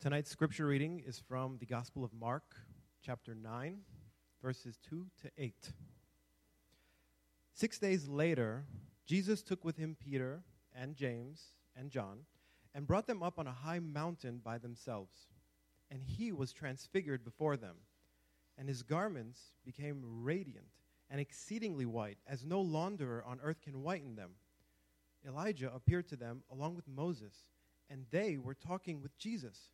Tonight's scripture reading is from the Gospel of Mark, chapter 9, verses 2 to 8. Six days later, Jesus took with him Peter and James and John and brought them up on a high mountain by themselves. And he was transfigured before them, and his garments became radiant and exceedingly white, as no launderer on earth can whiten them. Elijah appeared to them along with Moses, and they were talking with Jesus.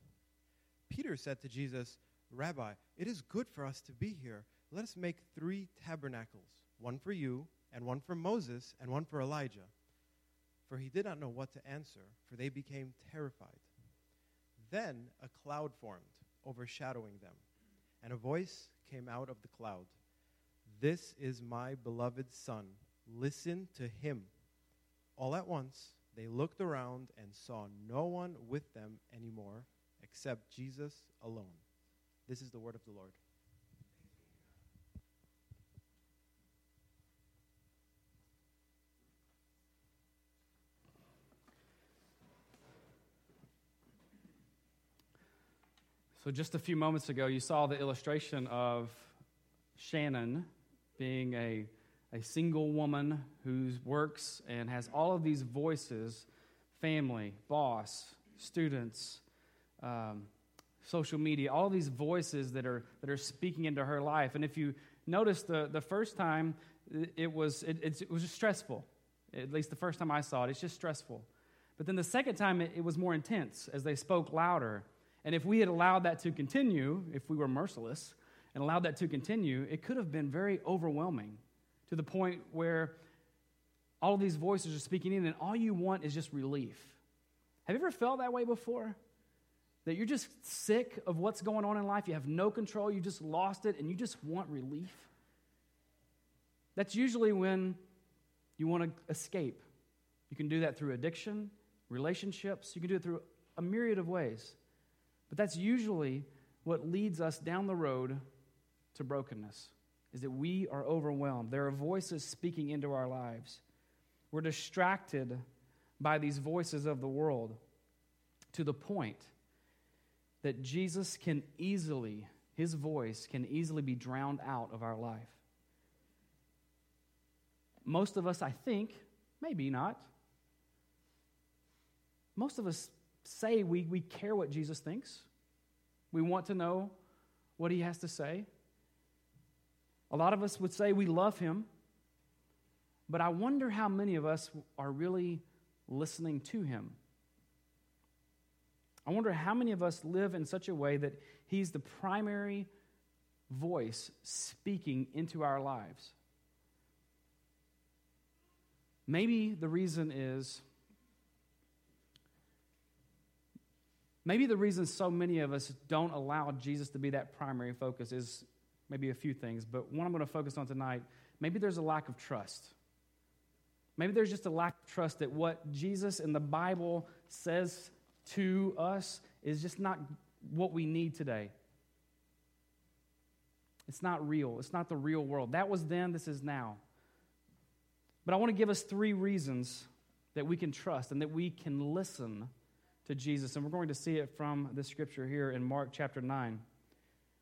Peter said to Jesus, Rabbi, it is good for us to be here. Let us make three tabernacles one for you, and one for Moses, and one for Elijah. For he did not know what to answer, for they became terrified. Then a cloud formed, overshadowing them, and a voice came out of the cloud This is my beloved Son. Listen to him. All at once, they looked around and saw no one with them anymore except Jesus alone. This is the word of the Lord. So, just a few moments ago, you saw the illustration of Shannon being a, a single woman who works and has all of these voices family, boss, students, um, social media, all these voices that are, that are speaking into her life. And if you notice, the, the first time it was, it, it was just stressful. At least the first time I saw it, it's just stressful. But then the second time, it, it was more intense as they spoke louder. And if we had allowed that to continue, if we were merciless and allowed that to continue, it could have been very overwhelming to the point where all of these voices are speaking in, and all you want is just relief. Have you ever felt that way before? That you're just sick of what's going on in life, you have no control, you just lost it, and you just want relief. That's usually when you want to escape. You can do that through addiction, relationships, you can do it through a myriad of ways. But that's usually what leads us down the road to brokenness is that we are overwhelmed. There are voices speaking into our lives. We're distracted by these voices of the world to the point that Jesus can easily, his voice can easily be drowned out of our life. Most of us, I think, maybe not, most of us say we, we care what Jesus thinks. We want to know what he has to say. A lot of us would say we love him, but I wonder how many of us are really listening to him. I wonder how many of us live in such a way that He's the primary voice speaking into our lives. Maybe the reason is, maybe the reason so many of us don't allow Jesus to be that primary focus is maybe a few things, but one I'm going to focus on tonight, maybe there's a lack of trust. Maybe there's just a lack of trust that what Jesus in the Bible says to us is just not what we need today. It's not real. It's not the real world. That was then, this is now. But I want to give us three reasons that we can trust and that we can listen to Jesus. And we're going to see it from the scripture here in Mark chapter 9.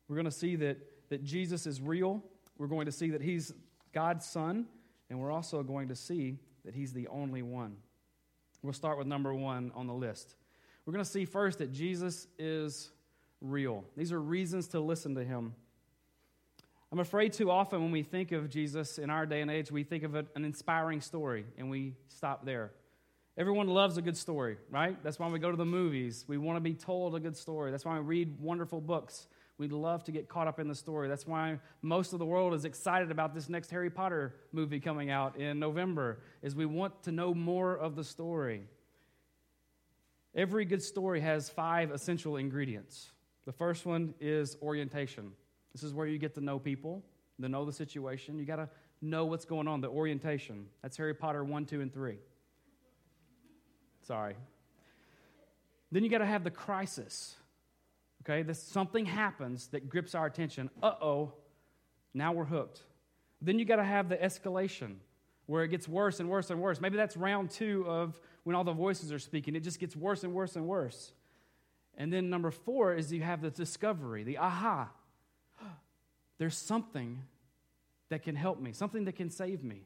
We're going to see that, that Jesus is real. We're going to see that he's God's son. And we're also going to see that he's the only one. We'll start with number one on the list we're going to see first that Jesus is real. These are reasons to listen to him. I'm afraid too often when we think of Jesus in our day and age, we think of an inspiring story and we stop there. Everyone loves a good story, right? That's why we go to the movies. We want to be told a good story. That's why we read wonderful books. We love to get caught up in the story. That's why most of the world is excited about this next Harry Potter movie coming out in November, is we want to know more of the story. Every good story has five essential ingredients. The first one is orientation. This is where you get to know people, to know the situation. You got to know what's going on, the orientation. That's Harry Potter 1, 2, and 3. Sorry. Then you got to have the crisis. Okay, this something happens that grips our attention. Uh-oh, now we're hooked. Then you got to have the escalation where it gets worse and worse and worse. Maybe that's round 2 of when all the voices are speaking. It just gets worse and worse and worse. And then number four is you have the discovery, the aha. There's something that can help me, something that can save me.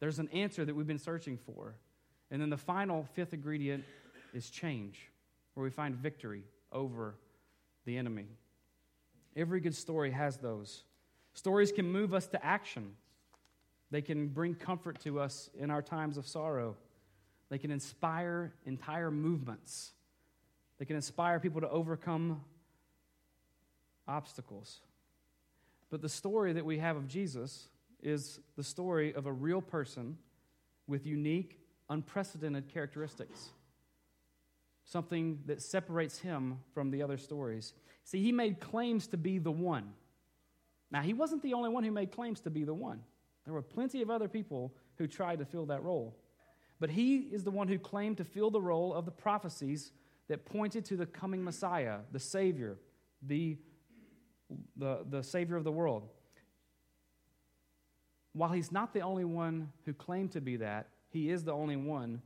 There's an answer that we've been searching for. And then the final fifth ingredient is change, where we find victory over the enemy. Every good story has those. Stories can move us to action. They can bring comfort to us in our times of sorrow. They can inspire entire movements. They can inspire people to overcome obstacles. But the story that we have of Jesus is the story of a real person with unique, unprecedented characteristics. Something that separates him from the other stories. See, he made claims to be the one. Now, he wasn't the only one who made claims to be the one. There were plenty of other people who tried to fill that role. But he is the one who claimed to fill the role of the prophecies that pointed to the coming Messiah, the Savior, the, the, the Savior of the world. While he's not the only one who claimed to be that, he is the only one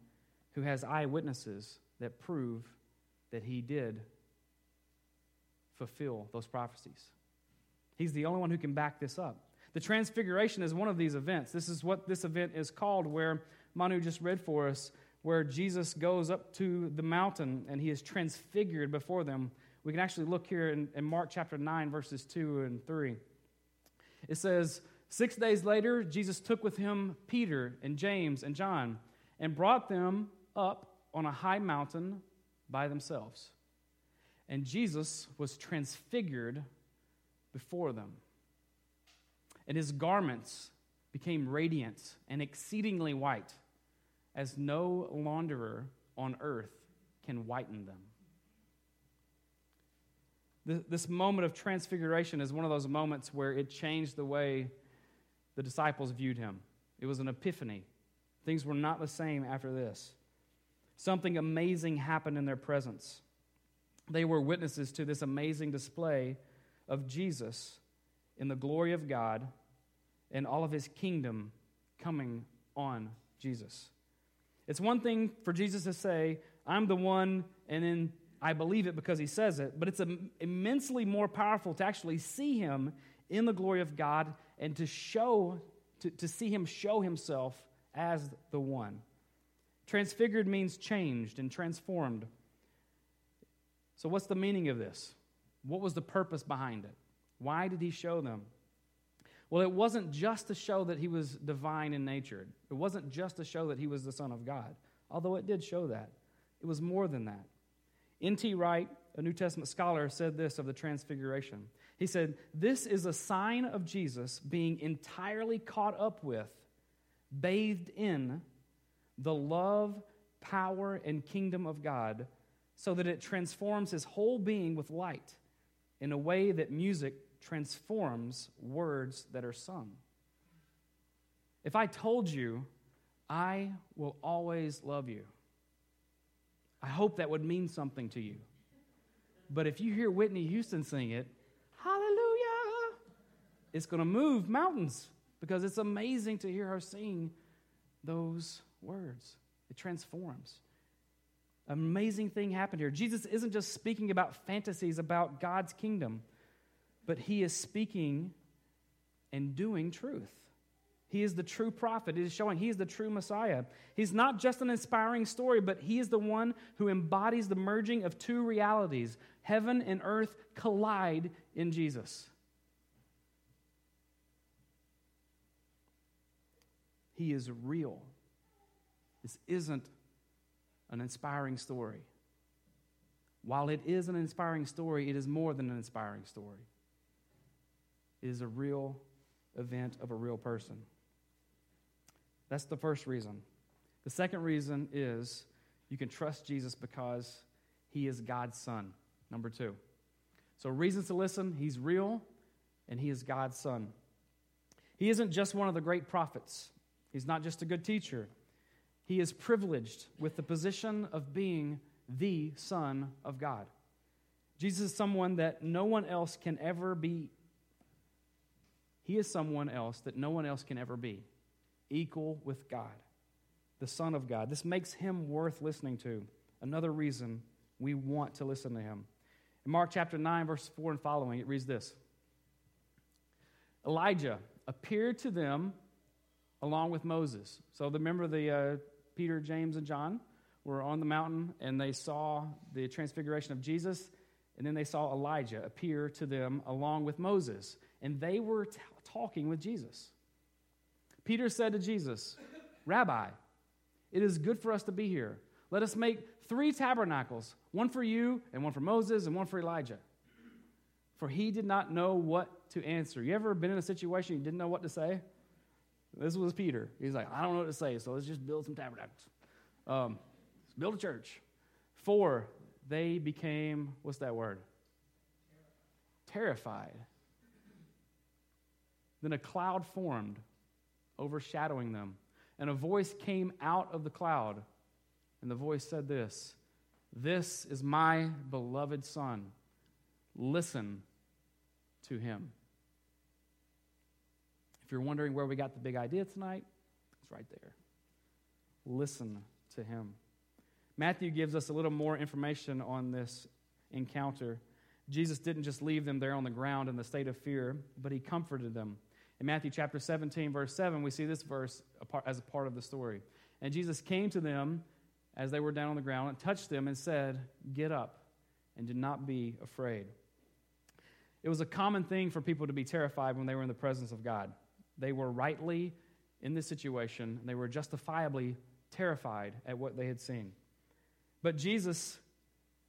who has eyewitnesses that prove that he did fulfill those prophecies. He's the only one who can back this up. The Transfiguration is one of these events. This is what this event is called, where Manu just read for us, where Jesus goes up to the mountain and he is transfigured before them. We can actually look here in, in Mark chapter 9, verses 2 and 3. It says, Six days later, Jesus took with him Peter and James and John and brought them up on a high mountain by themselves. And Jesus was transfigured before them. And his garments became radiant and exceedingly white as no launderer on earth can whiten them. This moment of transfiguration is one of those moments where it changed the way the disciples viewed him. It was an epiphany. Things were not the same after this. Something amazing happened in their presence. They were witnesses to this amazing display of Jesus in the glory of God and all of his kingdom coming on Jesus. It's one thing for Jesus to say, I'm the one, and then I believe it because he says it, but it's immensely more powerful to actually see him in the glory of God and to show, to, to see him show himself as the one. Transfigured means changed and transformed. So, what's the meaning of this? What was the purpose behind it? Why did he show them? Well, it wasn't just to show that he was divine in nature. It wasn't just to show that he was the Son of God, although it did show that. It was more than that. N.T. Wright, a New Testament scholar, said this of the Transfiguration. He said, This is a sign of Jesus being entirely caught up with, bathed in, the love, power, and kingdom of God, so that it transforms his whole being with light in a way that music transforms words that are sung. If I told you, I will always love you, I hope that would mean something to you. But if you hear Whitney Houston sing it, hallelujah, it's going to move mountains because it's amazing to hear her sing those words. It transforms. Amazing thing happened here. Jesus isn't just speaking about fantasies about God's kingdom but he is speaking and doing truth. He is the true prophet. He is showing he is the true Messiah. He's not just an inspiring story, but he is the one who embodies the merging of two realities. Heaven and earth collide in Jesus. He is real. This isn't an inspiring story. While it is an inspiring story, it is more than an inspiring story. It is a real event of a real person. That's the first reason. The second reason is you can trust Jesus because he is God's son. Number two. So, reasons to listen he's real and he is God's son. He isn't just one of the great prophets, he's not just a good teacher. He is privileged with the position of being the Son of God. Jesus is someone that no one else can ever be he is someone else that no one else can ever be, equal with God, the Son of God. This makes him worth listening to. Another reason We want to listen to him. In Mark chapter 9, verse 4 and following, it reads this Elijah appeared to them along with Moses. So remember the uh, Peter, James, and John were on the mountain and they saw the transfiguration of Jesus, and then they saw Elijah appear to them along with Moses, and they were talking with Jesus. Peter said to Jesus, Rabbi, it is good for us to be here. Let us make three tabernacles one for you, and one for Moses, and one for Elijah. For he did not know what to answer. You ever been in a situation you didn't know what to say? This was Peter. He's like, I don't know what to say, so let's just build some tabernacles. Um, build a church. Four, they became, what's that word? Terrified. Then a cloud formed, overshadowing them. And a voice came out of the cloud. And the voice said this This is my beloved Son. Listen to him. If you're wondering where we got the big idea tonight, it's right there. Listen to him. Matthew gives us a little more information on this encounter. Jesus didn't just leave them there on the ground in the state of fear, but he comforted them. In Matthew chapter 17, verse 7, we see this verse as a part of the story. And Jesus came to them as they were down on the ground and touched them and said, Get up and do not be afraid. It was a common thing for people to be terrified when they were in the presence of God. They were rightly in this situation, they were justifiably terrified at what they had seen. But Jesus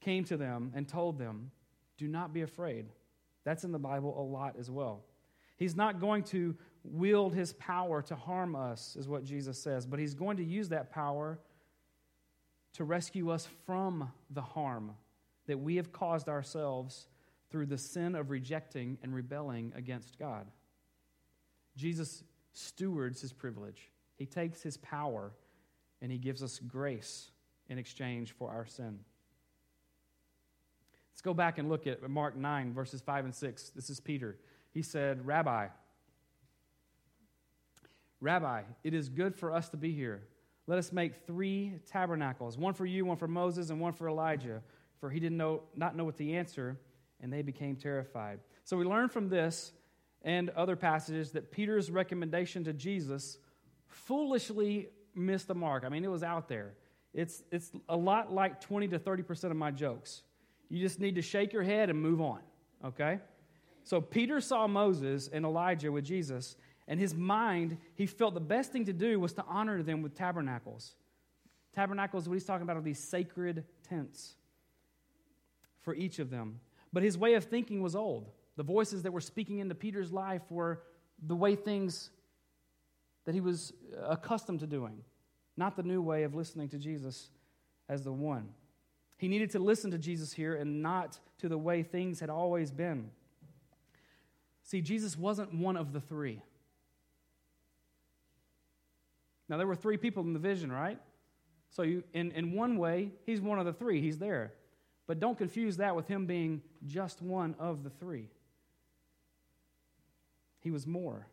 came to them and told them, Do not be afraid. That's in the Bible a lot as well. He's not going to wield his power to harm us, is what Jesus says, but he's going to use that power to rescue us from the harm that we have caused ourselves through the sin of rejecting and rebelling against God. Jesus stewards his privilege, he takes his power, and he gives us grace in exchange for our sin. Let's go back and look at Mark 9, verses 5 and 6. This is Peter. He said, Rabbi, Rabbi, it is good for us to be here. Let us make three tabernacles one for you, one for Moses, and one for Elijah. For he did know, not know what the answer, and they became terrified. So we learn from this and other passages that Peter's recommendation to Jesus foolishly missed the mark. I mean, it was out there. It's, it's a lot like 20 to 30% of my jokes. You just need to shake your head and move on, okay? So Peter saw Moses and Elijah with Jesus, and his mind, he felt the best thing to do was to honor them with tabernacles. Tabernacles, what he's talking about are these sacred tents for each of them. But his way of thinking was old. The voices that were speaking into Peter's life were the way things that he was accustomed to doing not the new way of listening to Jesus as the one. He needed to listen to Jesus here and not to the way things had always been. See, Jesus wasn't one of the three. Now, there were three people in the vision, right? So, you, in, in one way, he's one of the three. He's there. But don't confuse that with him being just one of the three. He was more.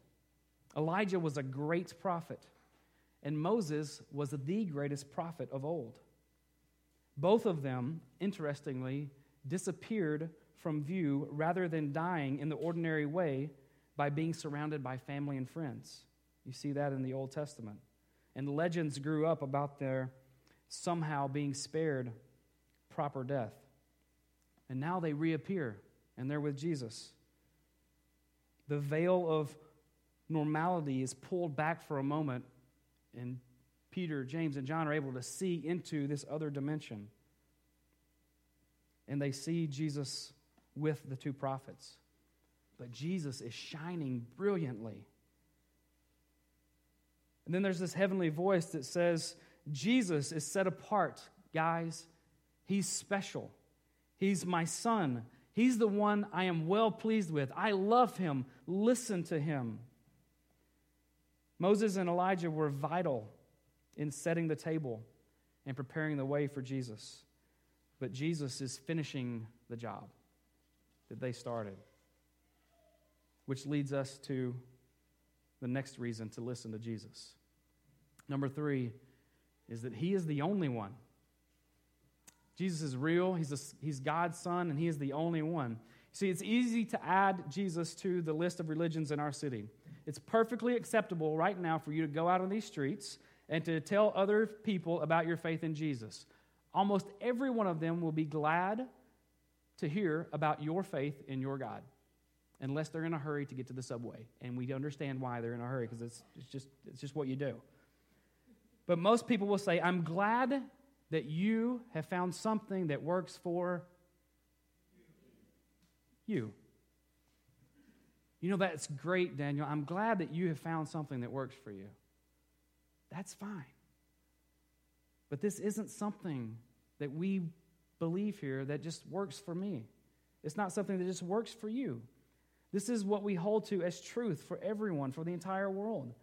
Elijah was a great prophet and Moses was the greatest prophet of old. Both of them, interestingly, disappeared from view rather than dying in the ordinary way by being surrounded by family and friends. You see that in the Old Testament. And legends grew up about their somehow being spared proper death. And now they reappear and they're with Jesus. The veil of normality is pulled back for a moment and Peter, James, and John are able to see into this other dimension. And they see Jesus with the two prophets. But Jesus is shining brilliantly. And then there's this heavenly voice that says, Jesus is set apart, guys. He's special. He's my son. He's the one I am well pleased with. I love him. Listen to him. Moses and Elijah were vital in setting the table and preparing the way for Jesus. But Jesus is finishing the job that they started. Which leads us to the next reason to listen to Jesus. Number three is that he is the only one. Jesus is real, he's, a, he's God's son, and he is the only one. See, it's easy to add Jesus to the list of religions in our city. It's perfectly acceptable right now for you to go out on these streets and to tell other people about your faith in Jesus. Almost every one of them will be glad to hear about your faith in your God, unless they're in a hurry to get to the subway. And we understand why they're in a hurry because it's, it's, just, it's just what you do. But most people will say, I'm glad that you have found something that works for you. You know, that's great, Daniel. I'm glad that you have found something that works for you. That's fine. But this isn't something that we believe here that just works for me. It's not something that just works for you. This is what we hold to as truth for everyone, for the entire world.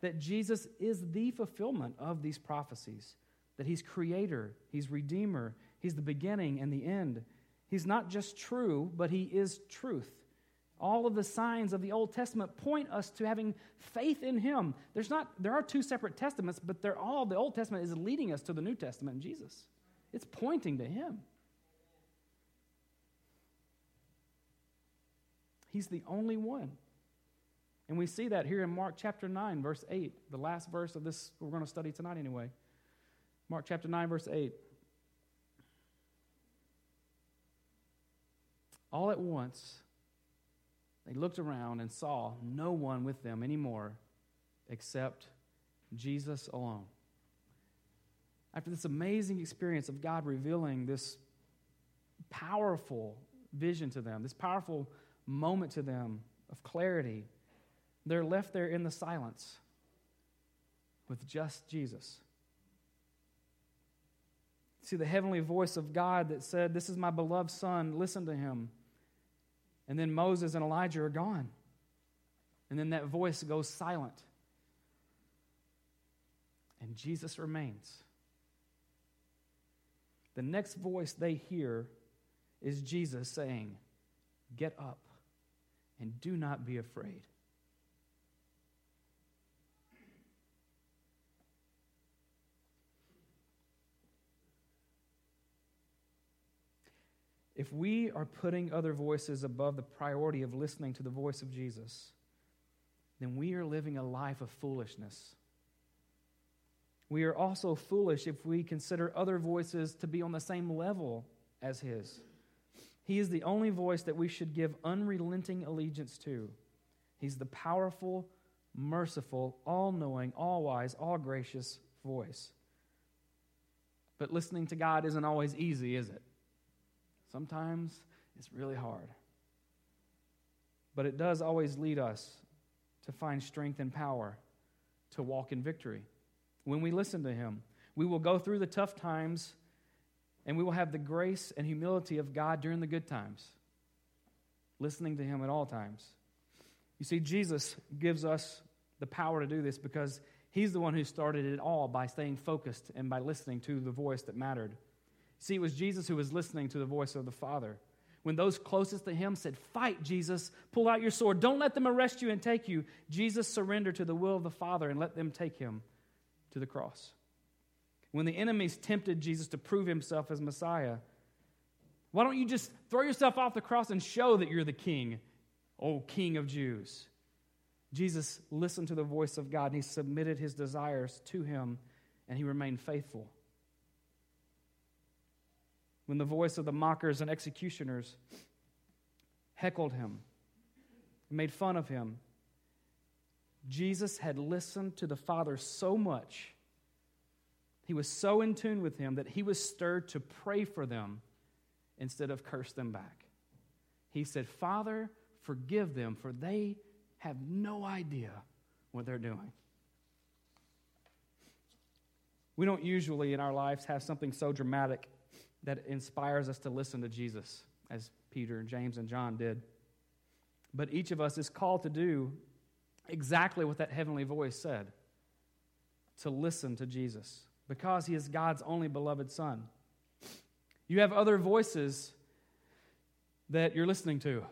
That Jesus is the fulfillment of these prophecies, that He's creator, He's redeemer, He's the beginning and the end. He's not just true, but He is truth. All of the signs of the Old Testament point us to having faith in Him. There's not, there are two separate testaments, but they're all, the Old Testament is leading us to the New Testament Jesus. It's pointing to Him. He's the only one. And we see that here in Mark chapter 9, verse 8, the last verse of this we're going to study tonight anyway. Mark chapter 9, verse 8. All at once, they looked around and saw no one with them anymore except Jesus alone. After this amazing experience of God revealing this powerful vision to them, this powerful moment to them of clarity, they're left there in the silence with just Jesus. See the heavenly voice of God that said, This is my beloved Son, listen to him. And then Moses and Elijah are gone. And then that voice goes silent. And Jesus remains. The next voice they hear is Jesus saying, Get up and do not be afraid. If we are putting other voices above the priority of listening to the voice of Jesus, then we are living a life of foolishness. We are also foolish if we consider other voices to be on the same level as His. He is the only voice that we should give unrelenting allegiance to. He's the powerful, merciful, all knowing, all wise, all gracious voice. But listening to God isn't always easy, is it? Sometimes it's really hard. But it does always lead us to find strength and power to walk in victory. When we listen to Him, we will go through the tough times and we will have the grace and humility of God during the good times, listening to Him at all times. You see, Jesus gives us the power to do this because He's the one who started it all by staying focused and by listening to the voice that mattered. See, it was Jesus who was listening to the voice of the Father. When those closest to him said, Fight, Jesus, pull out your sword, don't let them arrest you and take you, Jesus surrendered to the will of the Father and let them take him to the cross. When the enemies tempted Jesus to prove himself as Messiah, why don't you just throw yourself off the cross and show that you're the king, oh King of Jews? Jesus listened to the voice of God and he submitted his desires to him and he remained faithful when the voice of the mockers and executioners heckled him, made fun of him. Jesus had listened to the Father so much, he was so in tune with him that he was stirred to pray for them instead of curse them back. He said, Father, forgive them, for they have no idea what they're doing. We don't usually in our lives have something so dramatic that inspires us to listen to Jesus, as Peter and James and John did. But each of us is called to do exactly what that heavenly voice said to listen to Jesus, because he is God's only beloved Son. You have other voices that you're listening to,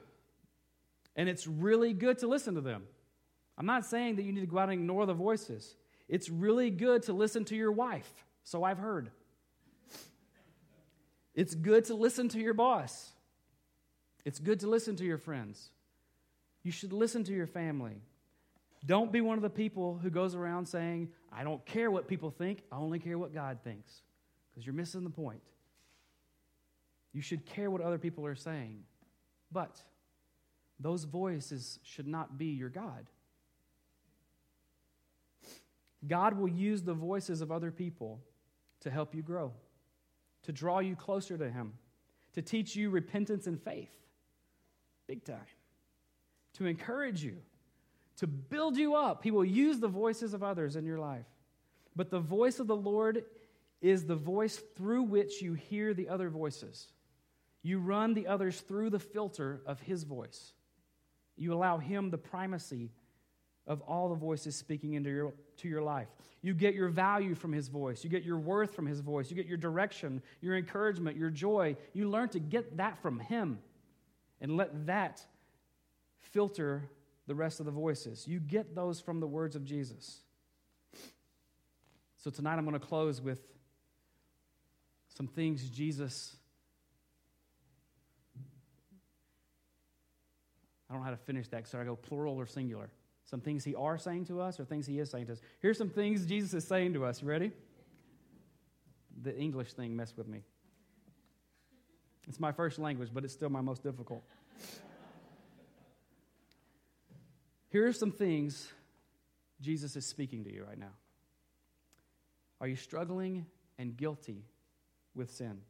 and it's really good to listen to them. I'm not saying that you need to go out and ignore the voices. It's really good to listen to your wife, so I've heard. It's good to listen to your boss. It's good to listen to your friends. You should listen to your family. Don't be one of the people who goes around saying, I don't care what people think, I only care what God thinks, because you're missing the point. You should care what other people are saying, but those voices should not be your God. God will use the voices of other people to help you grow, to draw you closer to Him, to teach you repentance and faith, big time, to encourage you, to build you up. He will use the voices of others in your life. But the voice of the Lord is the voice through which you hear the other voices. You run the others through the filter of His voice. You allow Him the primacy of all the voices speaking into your, to your life. You get your value from His voice. You get your worth from His voice. You get your direction, your encouragement, your joy. You learn to get that from Him and let that filter the rest of the voices. You get those from the words of Jesus. So tonight I'm going to close with some things Jesus. I don't know how to finish that, so I go plural or singular. Some things he are saying to us or things he is saying to us. Here's some things Jesus is saying to us. You ready? The English thing messed with me. It's my first language, but it's still my most difficult. Here are some things Jesus is speaking to you right now. Are you struggling and guilty with sin?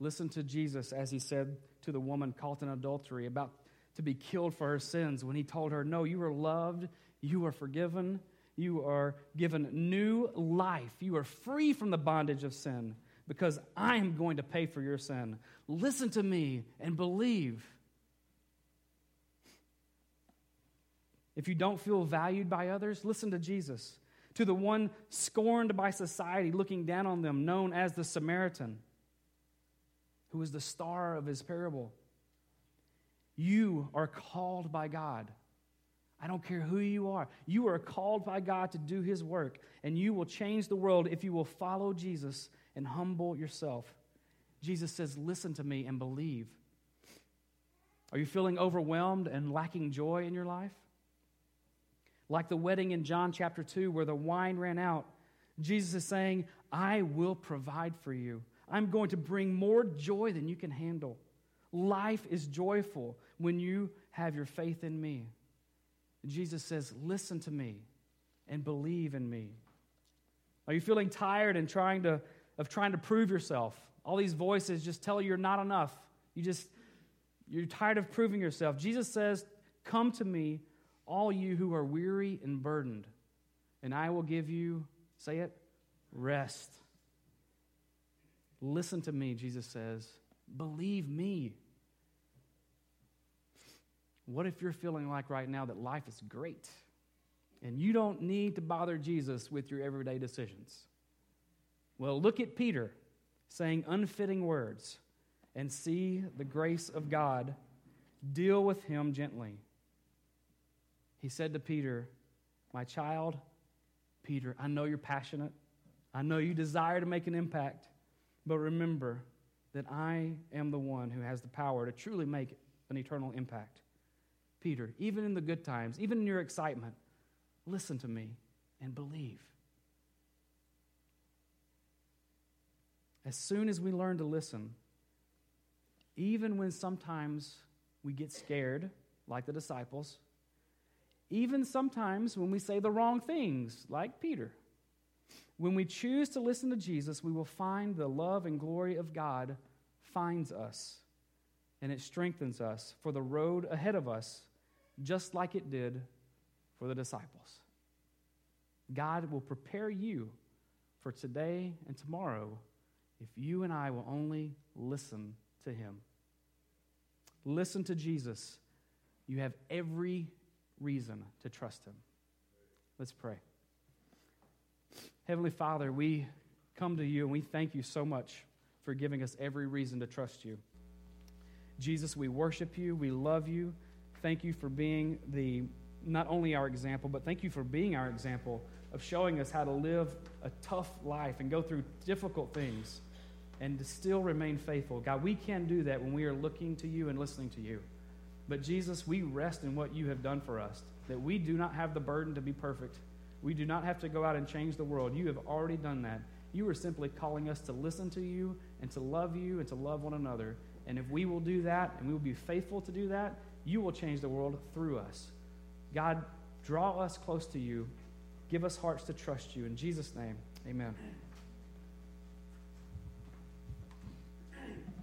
Listen to Jesus as he said to the woman caught in adultery about to be killed for her sins when he told her, No, you are loved, you are forgiven, you are given new life, you are free from the bondage of sin because I am going to pay for your sin. Listen to me and believe. If you don't feel valued by others, listen to Jesus. To the one scorned by society, looking down on them, known as the Samaritan, who is the star of his parable. You are called by God. I don't care who you are. You are called by God to do His work, and you will change the world if you will follow Jesus and humble yourself. Jesus says, Listen to me and believe. Are you feeling overwhelmed and lacking joy in your life? Like the wedding in John chapter 2, where the wine ran out, Jesus is saying, I will provide for you. I'm going to bring more joy than you can handle. Life is joyful when you have your faith in me. Jesus says, Listen to me and believe in me. Are you feeling tired and trying to, of trying to prove yourself? All these voices just tell you you're not enough. You just, you're tired of proving yourself. Jesus says, Come to me, all you who are weary and burdened, and I will give you, say it, rest. Listen to me, Jesus says. Believe me. What if you're feeling like right now that life is great and you don't need to bother Jesus with your everyday decisions? Well, look at Peter saying unfitting words and see the grace of God deal with him gently. He said to Peter, My child, Peter, I know you're passionate. I know you desire to make an impact, but remember that I am the one who has the power to truly make an eternal impact. Peter, even in the good times, even in your excitement, listen to me and believe. As soon as we learn to listen, even when sometimes we get scared, like the disciples, even sometimes when we say the wrong things, like Peter, when we choose to listen to Jesus, we will find the love and glory of God finds us and it strengthens us for the road ahead of us just like it did for the disciples. God will prepare you for today and tomorrow if you and I will only listen to Him. Listen to Jesus. You have every reason to trust Him. Let's pray. Heavenly Father, we come to you and we thank you so much for giving us every reason to trust you. Jesus, we worship you, we love you. Thank you for being the not only our example, but thank you for being our example of showing us how to live a tough life and go through difficult things and to still remain faithful. God, we can do that when we are looking to you and listening to you. But Jesus, we rest in what you have done for us, that we do not have the burden to be perfect. We do not have to go out and change the world. You have already done that. You are simply calling us to listen to you and to love you and to love one another. And if we will do that and we will be faithful to do that, you will change the world through us. God, draw us close to you. Give us hearts to trust you. In Jesus' name, amen.